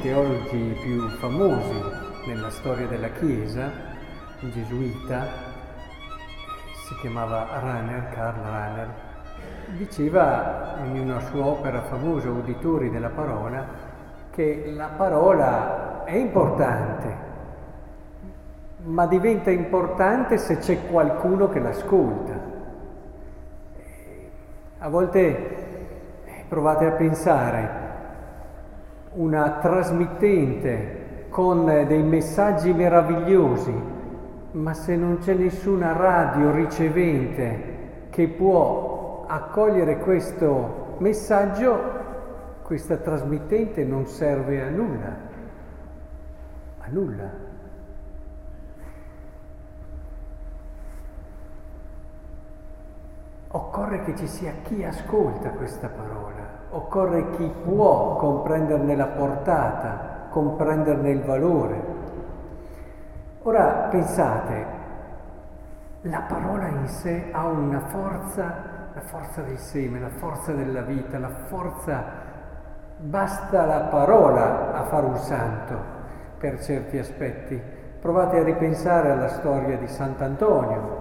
teologi più famosi nella storia della Chiesa, un gesuita, si chiamava Rahner, Karl Rahner, diceva in una sua opera famosa, Uditori della parola, che la parola è importante, ma diventa importante se c'è qualcuno che l'ascolta. A volte eh, provate a pensare, una trasmittente con dei messaggi meravigliosi, ma se non c'è nessuna radio ricevente che può accogliere questo messaggio, questa trasmittente non serve a nulla, a nulla. Occorre che ci sia chi ascolta questa parola occorre chi può comprenderne la portata, comprenderne il valore. Ora pensate, la parola in sé ha una forza, la forza del seme, la forza della vita, la forza, basta la parola a fare un santo per certi aspetti. Provate a ripensare alla storia di Sant'Antonio,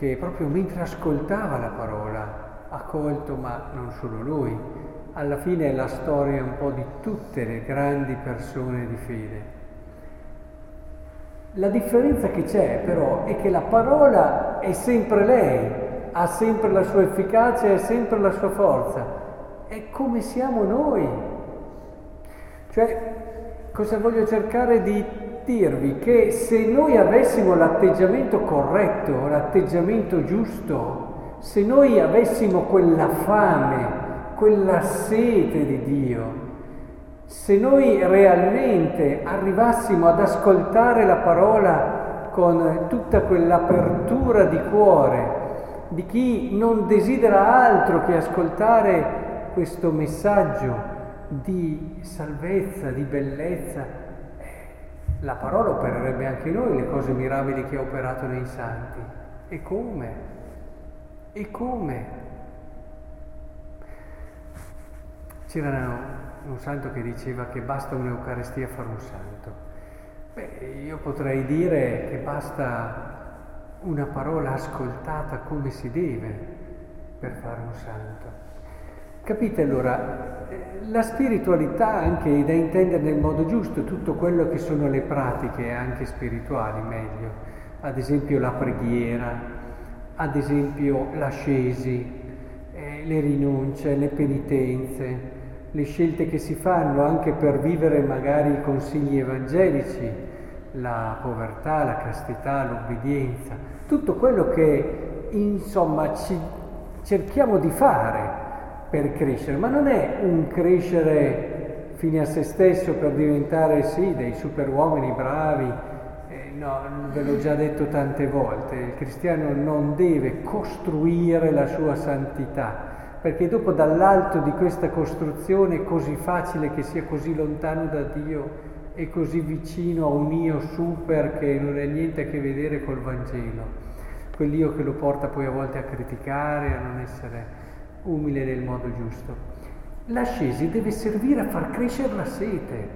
che proprio mentre ascoltava la parola ha colto, ma non solo lui, alla fine è la storia un po' di tutte le grandi persone di fede. La differenza che c'è però è che la parola è sempre lei, ha sempre la sua efficacia ha sempre la sua forza. È come siamo noi. Cioè, cosa voglio cercare di dirvi? Che se noi avessimo l'atteggiamento corretto, l'atteggiamento giusto, se noi avessimo quella fame, quella sete di Dio, se noi realmente arrivassimo ad ascoltare la parola con tutta quell'apertura di cuore, di chi non desidera altro che ascoltare questo messaggio di salvezza, di bellezza, la parola opererebbe anche noi le cose mirabili che ha operato nei santi. E come? E come? C'era un santo che diceva che basta un'Eucarestia a fare un santo. Beh, io potrei dire che basta una parola ascoltata come si deve per fare un santo. Capite allora, la spiritualità anche da intendere nel modo giusto, tutto quello che sono le pratiche anche spirituali meglio, ad esempio la preghiera, ad esempio l'ascesi, eh, le rinunce, le penitenze, le scelte che si fanno anche per vivere magari i consigli evangelici, la povertà, la castità, l'obbedienza, tutto quello che insomma ci cerchiamo di fare per crescere, ma non è un crescere fine a se stesso per diventare sì dei superuomini bravi, No, ve l'ho già detto tante volte, il cristiano non deve costruire la sua santità, perché dopo dall'alto di questa costruzione è così facile che sia così lontano da Dio e così vicino a un io super che non ha niente a che vedere col Vangelo, quell'io che lo porta poi a volte a criticare, a non essere umile nel modo giusto. L'ascesi deve servire a far crescere la sete,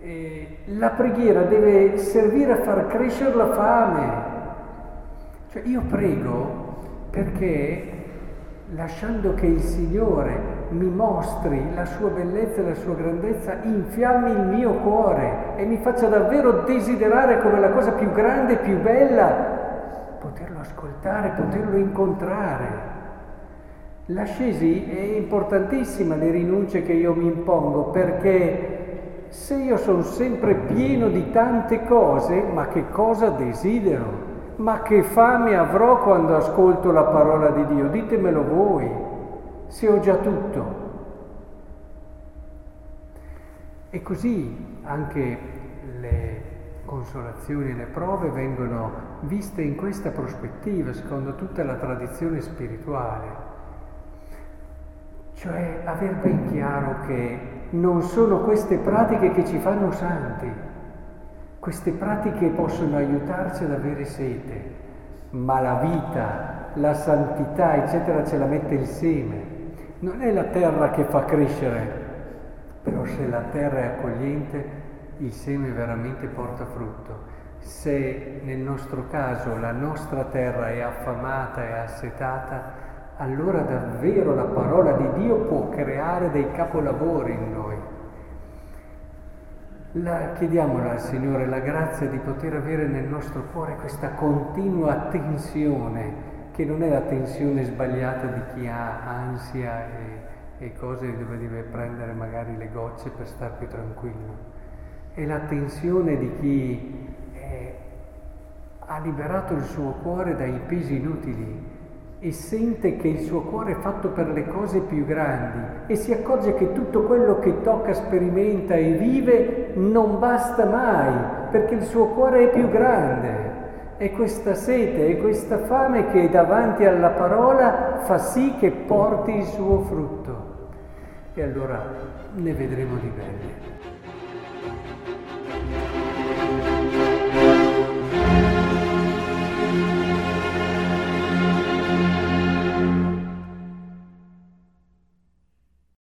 eh, la preghiera deve servire a far crescere la fame. Cioè io prego perché lasciando che il Signore mi mostri la sua bellezza e la sua grandezza, infiammi il mio cuore e mi faccia davvero desiderare come la cosa più grande e più bella poterlo ascoltare, poterlo incontrare. L'ascesi è importantissima le rinunce che io mi impongo perché se io sono sempre pieno di tante cose, ma che cosa desidero? Ma che fame avrò quando ascolto la parola di Dio? Ditemelo voi, se ho già tutto. E così anche le consolazioni e le prove vengono viste in questa prospettiva, secondo tutta la tradizione spirituale. Cioè aver ben chiaro che non sono queste pratiche che ci fanno santi. Queste pratiche possono aiutarci ad avere sete, ma la vita, la santità, eccetera, ce la mette il seme. Non è la terra che fa crescere Però se la terra è accogliente, il seme veramente porta frutto. Se nel nostro caso la nostra terra è affamata e assetata, allora davvero la parola di Dio può creare dei capolavori in noi. La, chiediamola al Signore la grazia di poter avere nel nostro cuore questa continua attenzione, che non è la tensione sbagliata di chi ha ansia e, e cose dove deve prendere magari le gocce per star più tranquillo. È la tensione di chi eh, ha liberato il suo cuore dai pesi inutili, e sente che il suo cuore è fatto per le cose più grandi e si accorge che tutto quello che tocca, sperimenta e vive non basta mai perché il suo cuore è più grande. E questa sete e questa fame che davanti alla parola fa sì che porti il suo frutto. E allora ne vedremo di belle.